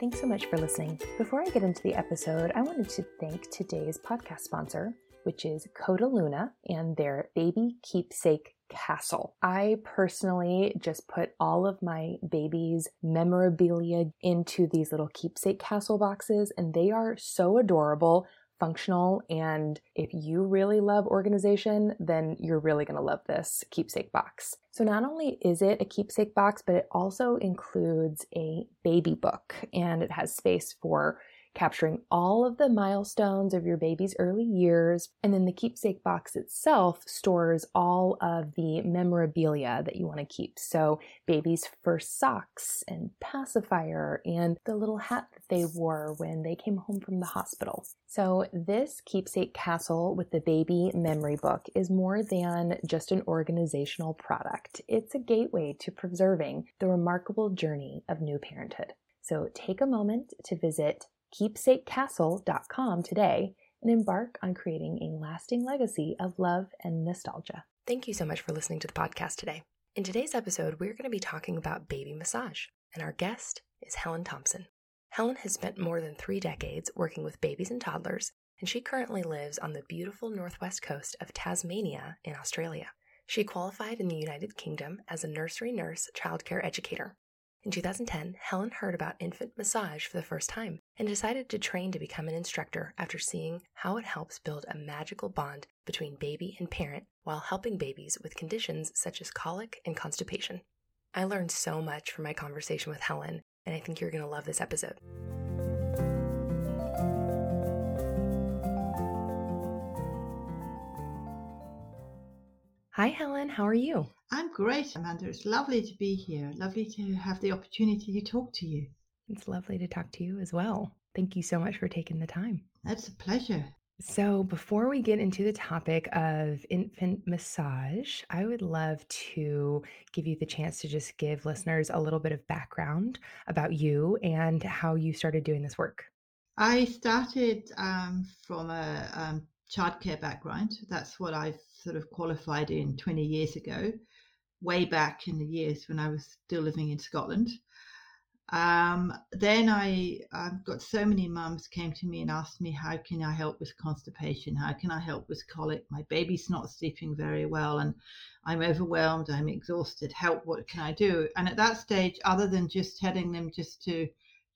Thanks so much for listening. Before I get into the episode, I wanted to thank today's podcast sponsor, which is Coda Luna and their baby keepsake castle. I personally just put all of my baby's memorabilia into these little keepsake castle boxes, and they are so adorable functional. And if you really love organization, then you're really going to love this keepsake box. So, not only is it a keepsake box, but it also includes a baby book and it has space for capturing all of the milestones of your baby's early years. And then the keepsake box itself stores all of the memorabilia that you want to keep. So, baby's first socks and pacifier and the little hat that they wore when they came home from the hospital. So, this keepsake castle with the baby memory book is more than just an organizational product. It's a gateway to preserving the remarkable journey of new parenthood. So take a moment to visit keepsakecastle.com today and embark on creating a lasting legacy of love and nostalgia. Thank you so much for listening to the podcast today. In today's episode, we're going to be talking about baby massage, and our guest is Helen Thompson. Helen has spent more than three decades working with babies and toddlers, and she currently lives on the beautiful northwest coast of Tasmania in Australia. She qualified in the United Kingdom as a nursery nurse childcare educator in 2010, Helen heard about infant massage for the first time and decided to train to become an instructor after seeing how it helps build a magical bond between baby and parent while helping babies with conditions such as colic and constipation. I learned so much from my conversation with Helen, and I think you're going to love this episode. Hi, Helen. How are you? I'm great, Amanda. It's lovely to be here. Lovely to have the opportunity to talk to you. It's lovely to talk to you as well. Thank you so much for taking the time. That's a pleasure. So, before we get into the topic of infant massage, I would love to give you the chance to just give listeners a little bit of background about you and how you started doing this work. I started um, from a um, childcare background. That's what I've sort of qualified in 20 years ago way back in the years when I was still living in Scotland. Um, then I I've got so many mums came to me and asked me how can I help with constipation? How can I help with colic? My baby's not sleeping very well and I'm overwhelmed. I'm exhausted. Help! What can I do? And at that stage, other than just telling them just to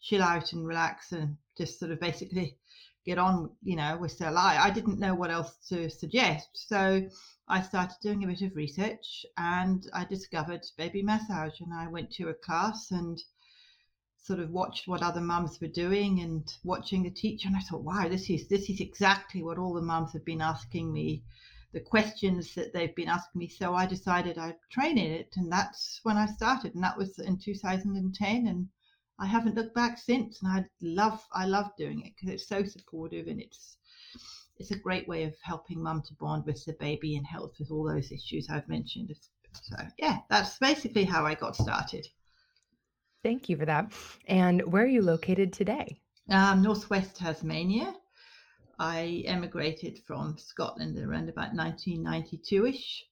chill out and relax and just sort of basically get on, you know, with their life, I didn't know what else to suggest. So I started doing a bit of research and I discovered baby massage and I went to a class and sort of watched what other mums were doing and watching the teacher. And I thought wow this is this is exactly what all the mums have been asking me the questions that they've been asking me. So I decided I'd train in it. And that's when I started. And that was in 2010 and I haven't looked back since and I love I love doing it because it's so supportive and it's it's a great way of helping mum to bond with the baby and help with all those issues I've mentioned. So, yeah, that's basically how I got started. Thank you for that. And where are you located today? Um, Northwest Tasmania. I emigrated from Scotland around about 1992 ish.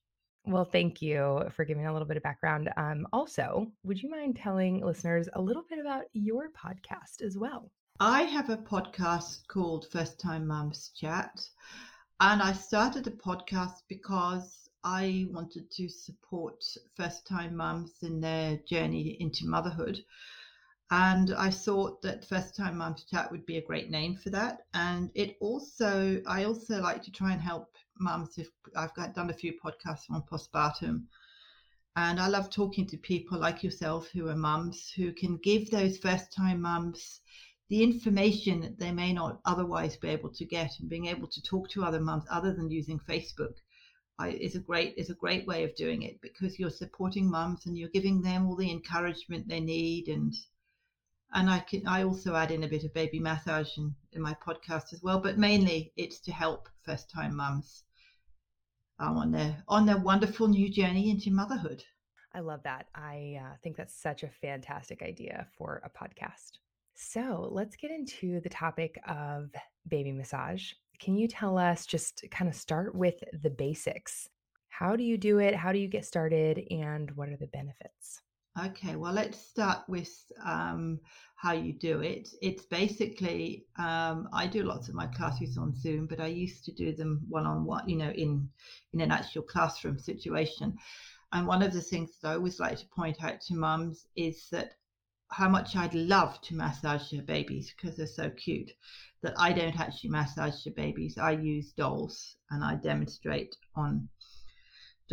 Well, thank you for giving a little bit of background. Um, also, would you mind telling listeners a little bit about your podcast as well? I have a podcast called First Time Mums Chat, and I started the podcast because I wanted to support first time mums in their journey into motherhood. And I thought that First Time Mums Chat would be a great name for that. And it also, I also like to try and help mums I've got, done a few podcasts on postpartum. And I love talking to people like yourself who are mums who can give those first time mums the information that they may not otherwise be able to get and being able to talk to other mums other than using Facebook I, is a great is a great way of doing it because you're supporting mums and you're giving them all the encouragement they need and and I can I also add in a bit of baby massage in, in my podcast as well but mainly it's to help first time mums um, on their on their wonderful new journey into motherhood. I love that. I uh, think that's such a fantastic idea for a podcast. So let's get into the topic of baby massage. Can you tell us, just kind of start with the basics? How do you do it? How do you get started? And what are the benefits? Okay, well, let's start with um, how you do it. It's basically um, I do lots of my classes on Zoom, but I used to do them one on one, you know, in in an actual classroom situation. And one of the things that I always like to point out to mums is that how much I'd love to massage their babies because they're so cute. That I don't actually massage the babies. I use dolls and I demonstrate on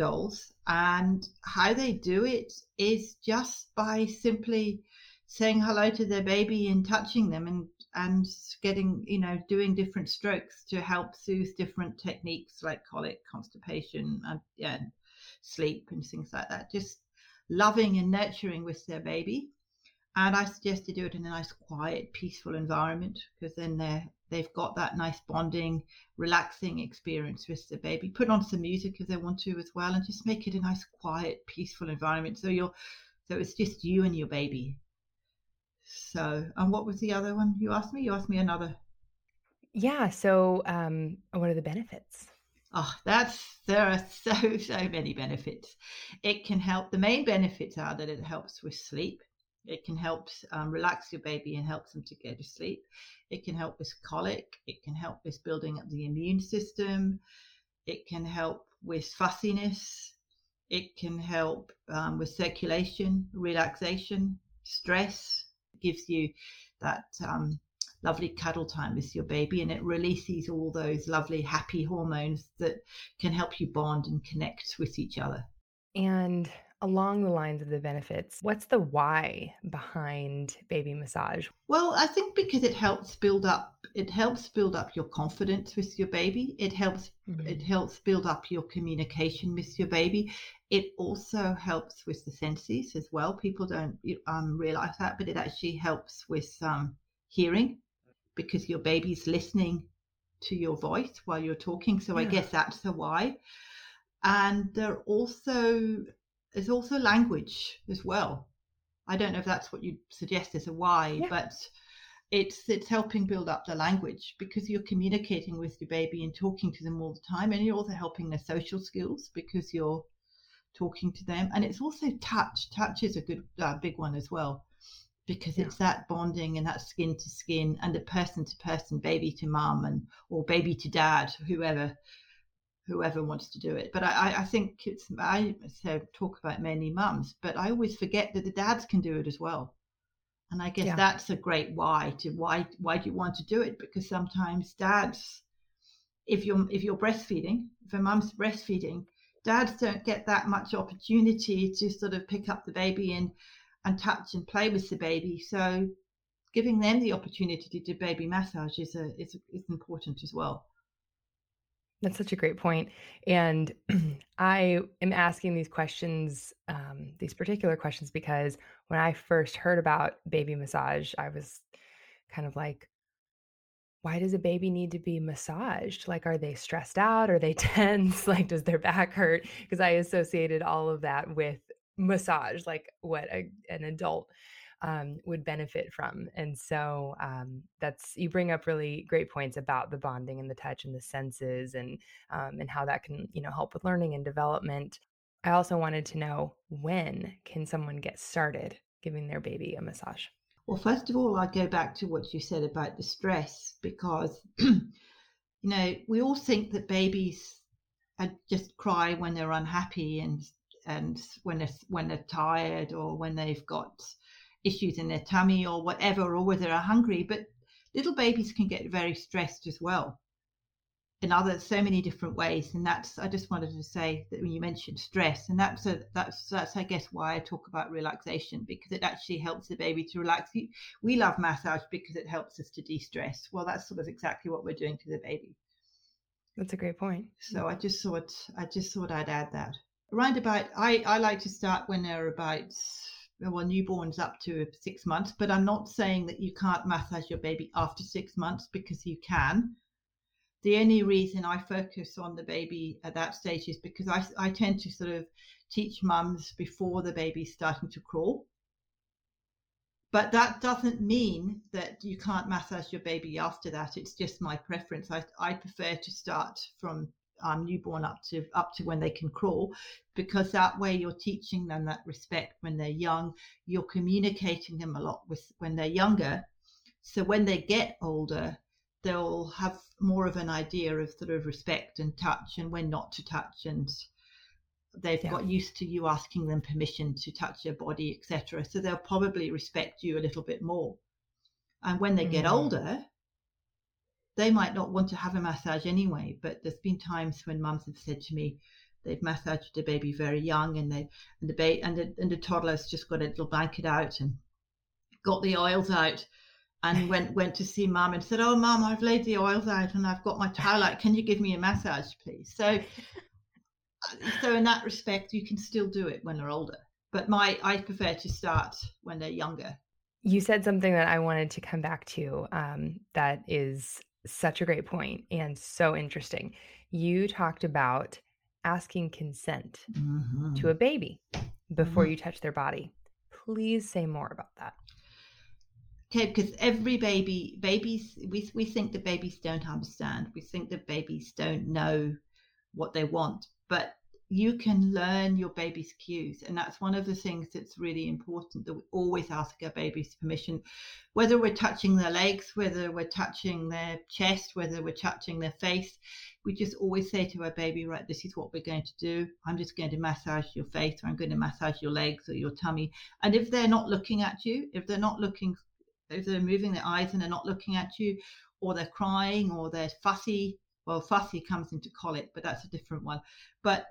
dolls. And how they do it is just by simply saying hello to their baby and touching them and and getting you know doing different strokes to help soothe different techniques like colic constipation and yeah, sleep and things like that just loving and nurturing with their baby and i suggest to do it in a nice quiet peaceful environment because then they're they've got that nice bonding, relaxing experience with the baby. Put on some music if they want to as well, and just make it a nice, quiet, peaceful environment. So you're, so it's just you and your baby. So, and what was the other one you asked me? You asked me another. Yeah. So, um, what are the benefits? Oh, that's there are so so many benefits. It can help. The main benefits are that it helps with sleep. It can help um, relax your baby and helps them to go to sleep. It can help with colic. It can help with building up the immune system. It can help with fussiness. It can help um, with circulation, relaxation, stress. It gives you that um, lovely cuddle time with your baby and it releases all those lovely happy hormones that can help you bond and connect with each other. And along the lines of the benefits, what's the why behind baby massage? Well, I think because it helps build up it helps build up your confidence with your baby. It helps mm-hmm. it helps build up your communication with your baby. It also helps with the senses as well. People don't um, realize that, but it actually helps with um, hearing because your baby's listening to your voice while you're talking. So yeah. I guess that's the why. And there are also there's also language as well. I don't know if that's what you'd suggest as a why, yeah. but it's it's helping build up the language because you're communicating with your baby and talking to them all the time, and you're also helping their social skills because you're talking to them, and it's also touch. Touch is a good uh, big one as well because yeah. it's that bonding and that skin to skin and the person to person, baby to mum and or baby to dad, whoever whoever wants to do it. But I, I think it's I so talk about many mums, but I always forget that the dads can do it as well. And I guess yeah. that's a great why to why why do you want to do it? Because sometimes dads, if you're if you're breastfeeding, if a mum's breastfeeding, dads don't get that much opportunity to sort of pick up the baby and and touch and play with the baby. So giving them the opportunity to do baby massage is a is, is important as well. That's such a great point. And I am asking these questions, um, these particular questions, because when I first heard about baby massage, I was kind of like, why does a baby need to be massaged? Like, are they stressed out? Are they tense? Like, does their back hurt? Because I associated all of that with massage, like what a, an adult um, would benefit from. And so um, that's you bring up really great points about the bonding and the touch and the senses and um, and how that can you know help with learning and development. I also wanted to know when can someone get started giving their baby a massage. Well, first of all, I go back to what you said about the stress because you know we all think that babies just cry when they're unhappy and and when they're when they're tired or when they've got issues in their tummy or whatever, or whether they're hungry. But little babies can get very stressed as well in other so many different ways and that's i just wanted to say that when you mentioned stress and that's a that's that's i guess why i talk about relaxation because it actually helps the baby to relax. We love massage because it helps us to de-stress. Well that's sort of exactly what we're doing to the baby. That's a great point. So i just thought i just thought i'd add that. Around about i i like to start when they're about well, newborns up to six months, but I'm not saying that you can't massage your baby after six months because you can. The only reason I focus on the baby at that stage is because I, I tend to sort of teach mums before the baby's starting to crawl. But that doesn't mean that you can't massage your baby after that. It's just my preference. I, I prefer to start from um, newborn up to up to when they can crawl, because that way you're teaching them that respect when they're young. You're communicating them a lot with when they're younger, so when they get older, they'll have more of an idea of sort of respect and touch and when not to touch and they've yeah. got used to you asking them permission to touch their body etc so they'll probably respect you a little bit more and when they mm. get older they might not want to have a massage anyway but there's been times when mums have said to me they've massaged the baby very young and they and the baby and the, and the toddler's just got a little blanket out and got the oils out and went went to see mum and said, "Oh, mum, I've laid the oils out and I've got my towel out. Can you give me a massage, please?" So, so in that respect, you can still do it when they're older. But my I prefer to start when they're younger. You said something that I wanted to come back to. Um, that is such a great point and so interesting. You talked about asking consent mm-hmm. to a baby before mm-hmm. you touch their body. Please say more about that. Okay, because every baby, babies, we, we think that babies don't understand. We think that babies don't know what they want, but you can learn your baby's cues. And that's one of the things that's really important that we always ask our babies permission, whether we're touching their legs, whether we're touching their chest, whether we're touching their face. We just always say to our baby, right, this is what we're going to do. I'm just going to massage your face, or I'm going to massage your legs or your tummy. And if they're not looking at you, if they're not looking if they're moving their eyes and they're not looking at you, or they're crying, or they're fussy. Well, fussy comes into colic, but that's a different one. But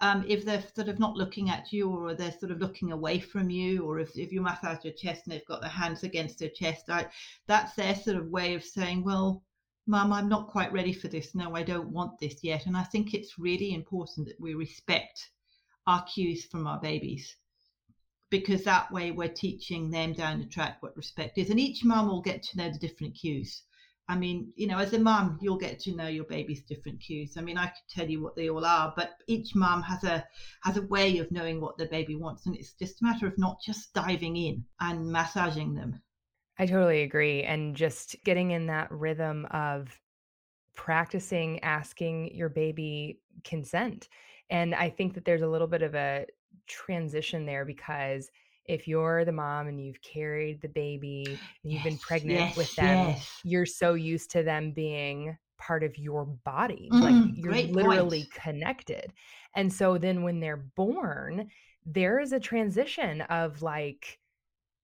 um, if they're sort of not looking at you, or they're sort of looking away from you, or if, if you massage your chest and they've got their hands against their chest, I, that's their sort of way of saying, well, Mum, I'm not quite ready for this. No, I don't want this yet. And I think it's really important that we respect our cues from our babies because that way we're teaching them down the track what respect is. And each mum will get to know the different cues. I mean, you know, as a mum, you'll get to know your baby's different cues. I mean, I could tell you what they all are, but each mum has a has a way of knowing what their baby wants, and it's just a matter of not just diving in and massaging them. I totally agree, and just getting in that rhythm of practicing asking your baby consent. And I think that there's a little bit of a transition there because if you're the mom and you've carried the baby and you've yes, been pregnant yes, with them, yes. you're so used to them being part of your body. Mm, like you're literally point. connected. And so then when they're born, there is a transition of like,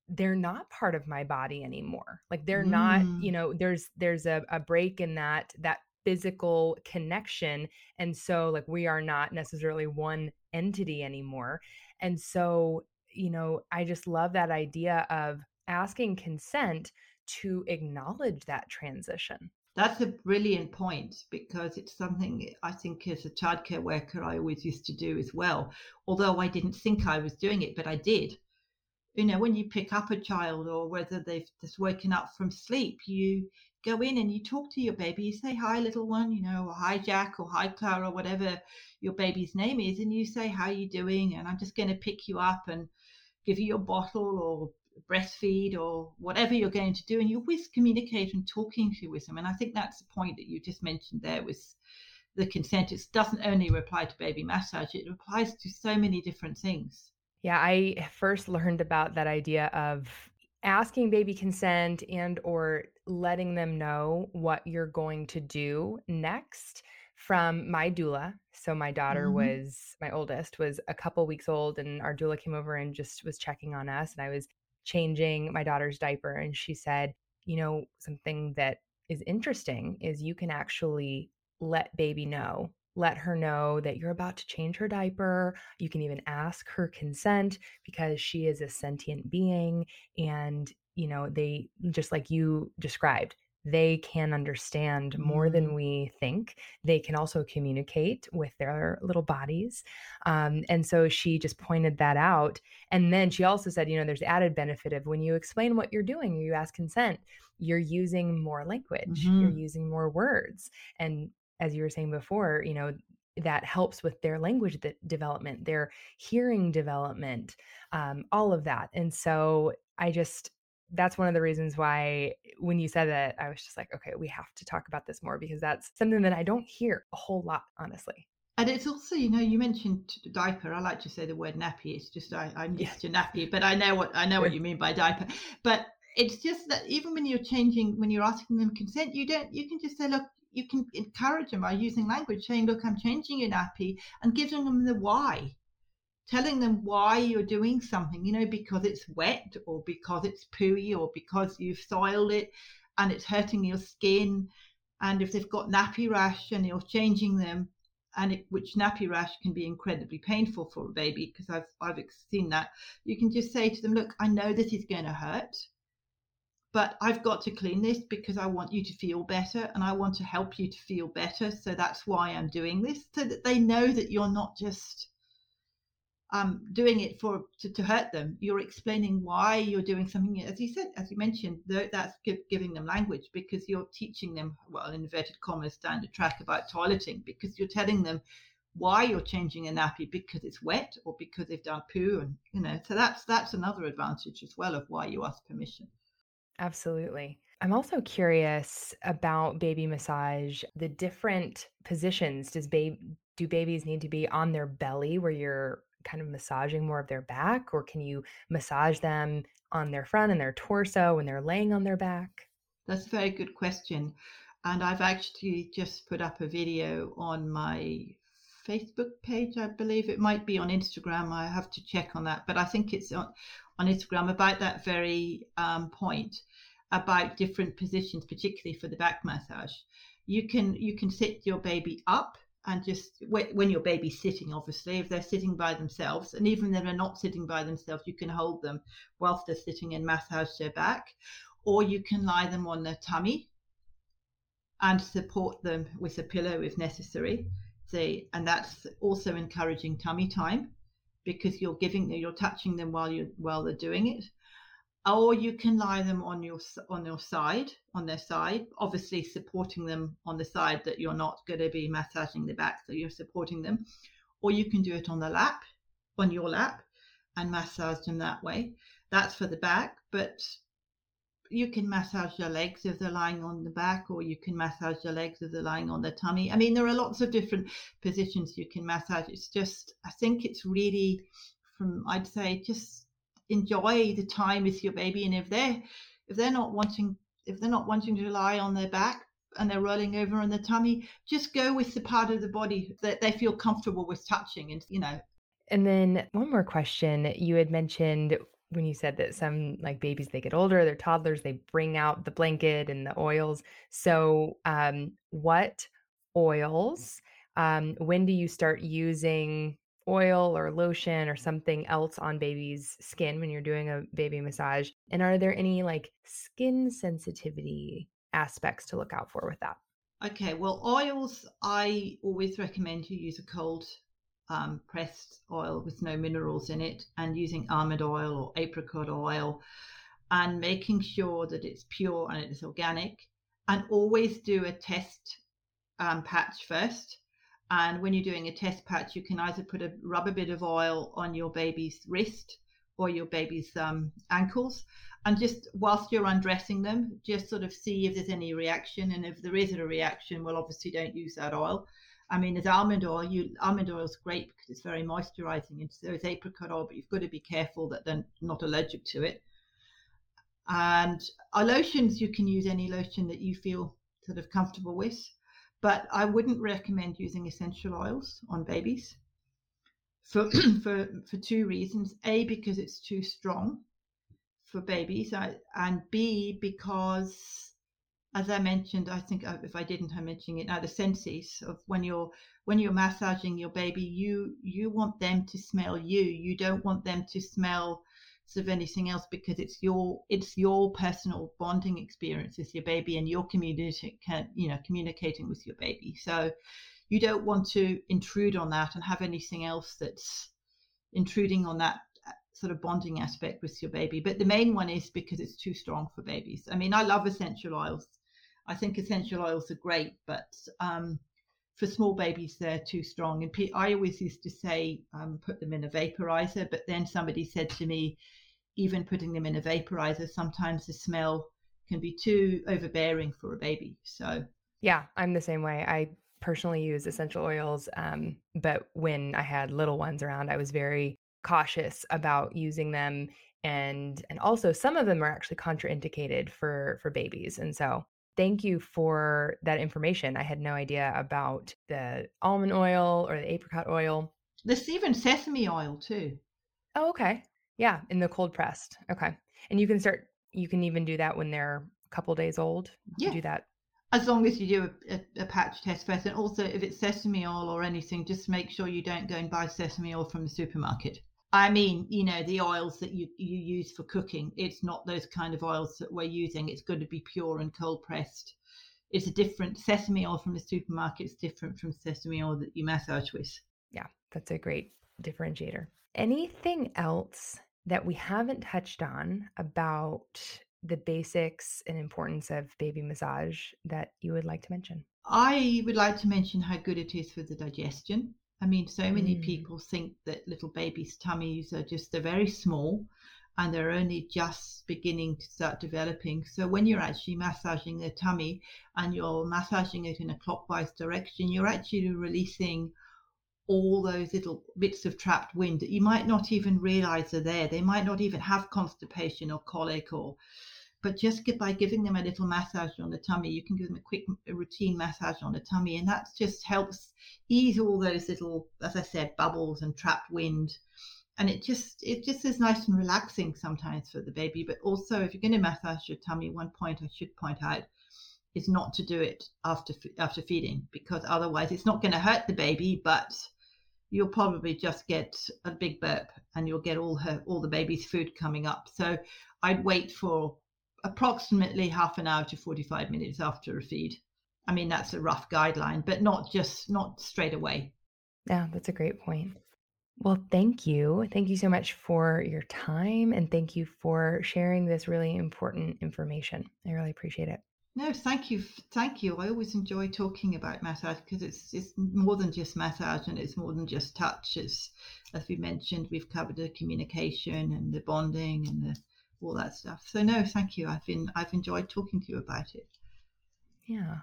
they're not part of my body anymore like they're mm. not you mm. know there's there's a, a break in that that physical connection and so like we are not necessarily one entity anymore and so you know i just love that idea of asking consent to acknowledge that transition that's a brilliant point because it's something I think as a childcare worker I always used to do as well. Although I didn't think I was doing it, but I did. You know, when you pick up a child or whether they've just woken up from sleep, you go in and you talk to your baby. You say, Hi, little one, you know, or hi, Jack, or hi, Clara, or whatever your baby's name is. And you say, How you doing? And I'm just going to pick you up and give you your bottle or breastfeed or whatever you're going to do. And you're always communicate and talking to with them. And I think that's the point that you just mentioned there was the consent. It doesn't only apply to baby massage, it applies to so many different things. Yeah, I first learned about that idea of asking baby consent and or letting them know what you're going to do next from my doula so my daughter mm-hmm. was my oldest was a couple weeks old and our doula came over and just was checking on us and i was changing my daughter's diaper and she said you know something that is interesting is you can actually let baby know let her know that you're about to change her diaper. You can even ask her consent because she is a sentient being. And, you know, they, just like you described, they can understand more than mm. we think. They can also communicate with their little bodies. Um, and so she just pointed that out. And then she also said, you know, there's added benefit of when you explain what you're doing, you ask consent, you're using more language, mm-hmm. you're using more words. And as you were saying before, you know, that helps with their language development, their hearing development, um, all of that. And so I just, that's one of the reasons why when you said that, I was just like, okay, we have to talk about this more because that's something that I don't hear a whole lot, honestly. And it's also, you know, you mentioned diaper. I like to say the word nappy. It's just I, I'm used yeah. to nappy, but I know what I know what you mean by diaper. But it's just that even when you're changing, when you're asking them consent, you don't. You can just say, look, you can encourage them by using language, saying, look, I'm changing your nappy, and giving them the why telling them why you're doing something, you know, because it's wet or because it's pooey or because you've soiled it and it's hurting your skin. And if they've got nappy rash and you're changing them, and it, which nappy rash can be incredibly painful for a baby because I've I've seen that. You can just say to them, "Look, I know this is going to hurt, but I've got to clean this because I want you to feel better and I want to help you to feel better. So that's why I'm doing this, so that they know that you're not just um, doing it for to, to, hurt them. You're explaining why you're doing something. As you said, as you mentioned, that's giving them language because you're teaching them, well, in inverted commas, standard track about toileting because you're telling them why you're changing a nappy because it's wet or because they've done poo, and you know. So that's that's another advantage as well of why you ask permission. Absolutely. I'm also curious about baby massage. The different positions does baby do babies need to be on their belly where you're kind of massaging more of their back, or can you massage them on their front and their torso when they're laying on their back? That's a very good question. And I've actually just put up a video on my Facebook page, I believe. It might be on Instagram. I have to check on that. But I think it's on, on Instagram about that very um, point about different positions, particularly for the back massage. You can you can sit your baby up and just when your baby's sitting, obviously, if they're sitting by themselves, and even if they're not sitting by themselves, you can hold them whilst they're sitting and massage their back, or you can lie them on their tummy and support them with a pillow if necessary. See, and that's also encouraging tummy time because you're giving you're touching them while you while they're doing it or you can lie them on your on your side on their side. Obviously supporting them on the side that you're not going to be massaging the back so you're supporting them. Or you can do it on the lap on your lap and massage them that way. That's for the back but you can massage your legs if they're lying on the back or you can massage your legs if they're lying on their tummy. I mean there are lots of different positions you can massage. It's just i think it's really from i'd say just enjoy the time with your baby and if they're if they're not wanting if they're not wanting to lie on their back and they're rolling over on the tummy just go with the part of the body that they feel comfortable with touching and you know. And then one more question. You had mentioned when you said that some like babies they get older they're toddlers they bring out the blanket and the oils. So um what oils um when do you start using oil or lotion or something else on baby's skin when you're doing a baby massage? And are there any like skin sensitivity aspects to look out for with that? Okay, well, oils, I always recommend you use a cold um, pressed oil with no minerals in it and using almond oil or apricot oil and making sure that it's pure and it's organic and always do a test um, patch first and when you're doing a test patch, you can either put a rubber bit of oil on your baby's wrist or your baby's um, ankles. And just whilst you're undressing them, just sort of see if there's any reaction. And if there is a reaction, well, obviously don't use that oil. I mean, as almond oil, you almond oil is great because it's very moisturizing, and so is apricot oil. But you've got to be careful that they're not allergic to it. And our lotions, you can use any lotion that you feel sort of comfortable with but I wouldn't recommend using essential oils on babies for for for two reasons. A because it's too strong for babies, and B because as I mentioned, I think uh, if I didn't, I'm mentioning it now. The senses of when you're when you're massaging your baby, you you want them to smell you. You don't want them to smell of anything else because it's your it's your personal bonding experience with your baby and you're communicating you know communicating with your baby. So you don't want to intrude on that and have anything else that's intruding on that uh, sort of bonding aspect with your baby. But the main one is because it's too strong for babies. I mean i love essential oils. I think essential oils are great but um, for small babies they're too strong and i always used to say um, put them in a vaporizer but then somebody said to me even putting them in a vaporizer, sometimes the smell can be too overbearing for a baby. So, yeah, I'm the same way. I personally use essential oils, um, but when I had little ones around, I was very cautious about using them and and also some of them are actually contraindicated for for babies and so thank you for that information. I had no idea about the almond oil or the apricot oil. There's even sesame oil too. Oh okay. Yeah in the cold pressed. Okay. And you can start you can even do that when they're a couple days old? Yeah. do that? As long as you do a, a, a, patch test first. And also if it's sesame oil or anything just make sure you don't go and buy sesame oil from the supermarket I mean, you know, the oils that you, you use for cooking, it's not those kind of oils that we're using. It's going to be pure and cold pressed. It's a different sesame oil from the supermarket. It's different from sesame oil that you massage with. Yeah, that's a great differentiator. Anything else that we haven't touched on about the basics and importance of baby massage that you would like to mention? I would like to mention how good it is for the digestion. I mean, so many mm. people think that little babies' tummies are just, they're very small and they're only just beginning to start developing. So when you're actually massaging their tummy and you're massaging it in a clockwise direction, you're actually releasing all those little bits of trapped wind that you might not even realize are there. They might not even have constipation or colic or but just get, by giving them a little massage on the tummy, you can give them a quick routine massage on the tummy, and that just helps ease all those little, as I said, bubbles and trapped wind. And it just it just is nice and relaxing sometimes for the baby. But also, if you're going to massage your tummy, one point I should point out is not to do it after after feeding because otherwise it's not going to hurt the baby, but you'll probably just get a big burp and you'll get all her all the baby's food coming up. So I'd wait for approximately half an hour to 45 minutes after a feed. I mean, that's a rough guideline, but not just, not straight away. Yeah, that's a great point. Well, thank you. Thank you so much for your time and thank you for sharing this really important information. I really appreciate it. No, thank you. Thank you. I always enjoy talking about massage because it's it's more than just massage and it's more than just touch. It's as we mentioned, we've covered the communication and the bonding and the all that stuff. So no, thank you. I've been I've enjoyed talking to you about it. Yeah.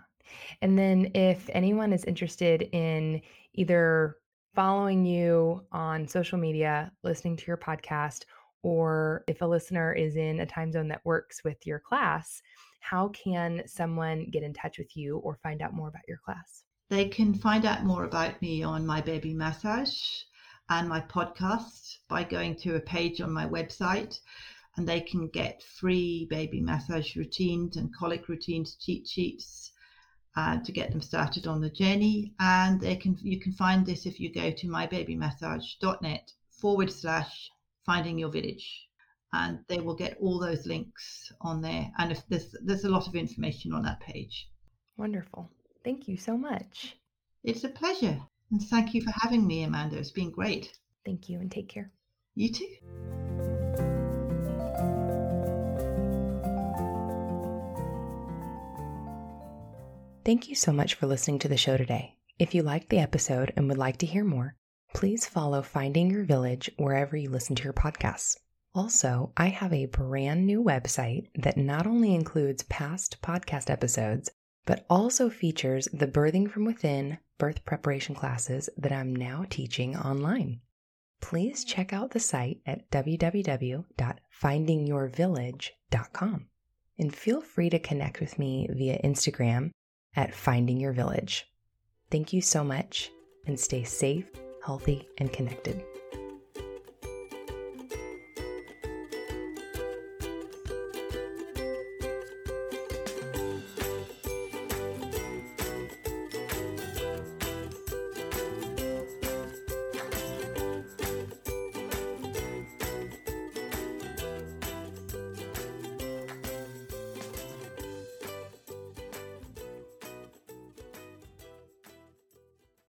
And then if anyone is interested in either following you on social media, listening to your podcast, or if a listener is in a time zone that works with your class, how can someone get in touch with you or find out more about your class? They can find out more about me on my baby massage and my podcast by going to a page on my website and they can get free baby massage routines and colic routines cheat sheets uh, to get them started on the journey. And they can you can find this if you go to mybabymassage.net forward slash finding your village. And they will get all those links on there. And if there's there's a lot of information on that page. Wonderful. Thank you so much. It's a pleasure. And thank you for having me, Amanda. It's been great. Thank you and take care. You too. Thank you so much for listening to the show today. If you liked the episode and would like to hear more, please follow Finding Your Village wherever you listen to your podcasts. Also, I have a brand new website that not only includes past podcast episodes, but also features the Birthing from Within birth preparation classes that I'm now teaching online. Please check out the site at www.findingyourvillage.com and feel free to connect with me via Instagram at Finding Your Village. Thank you so much and stay safe, healthy, and connected.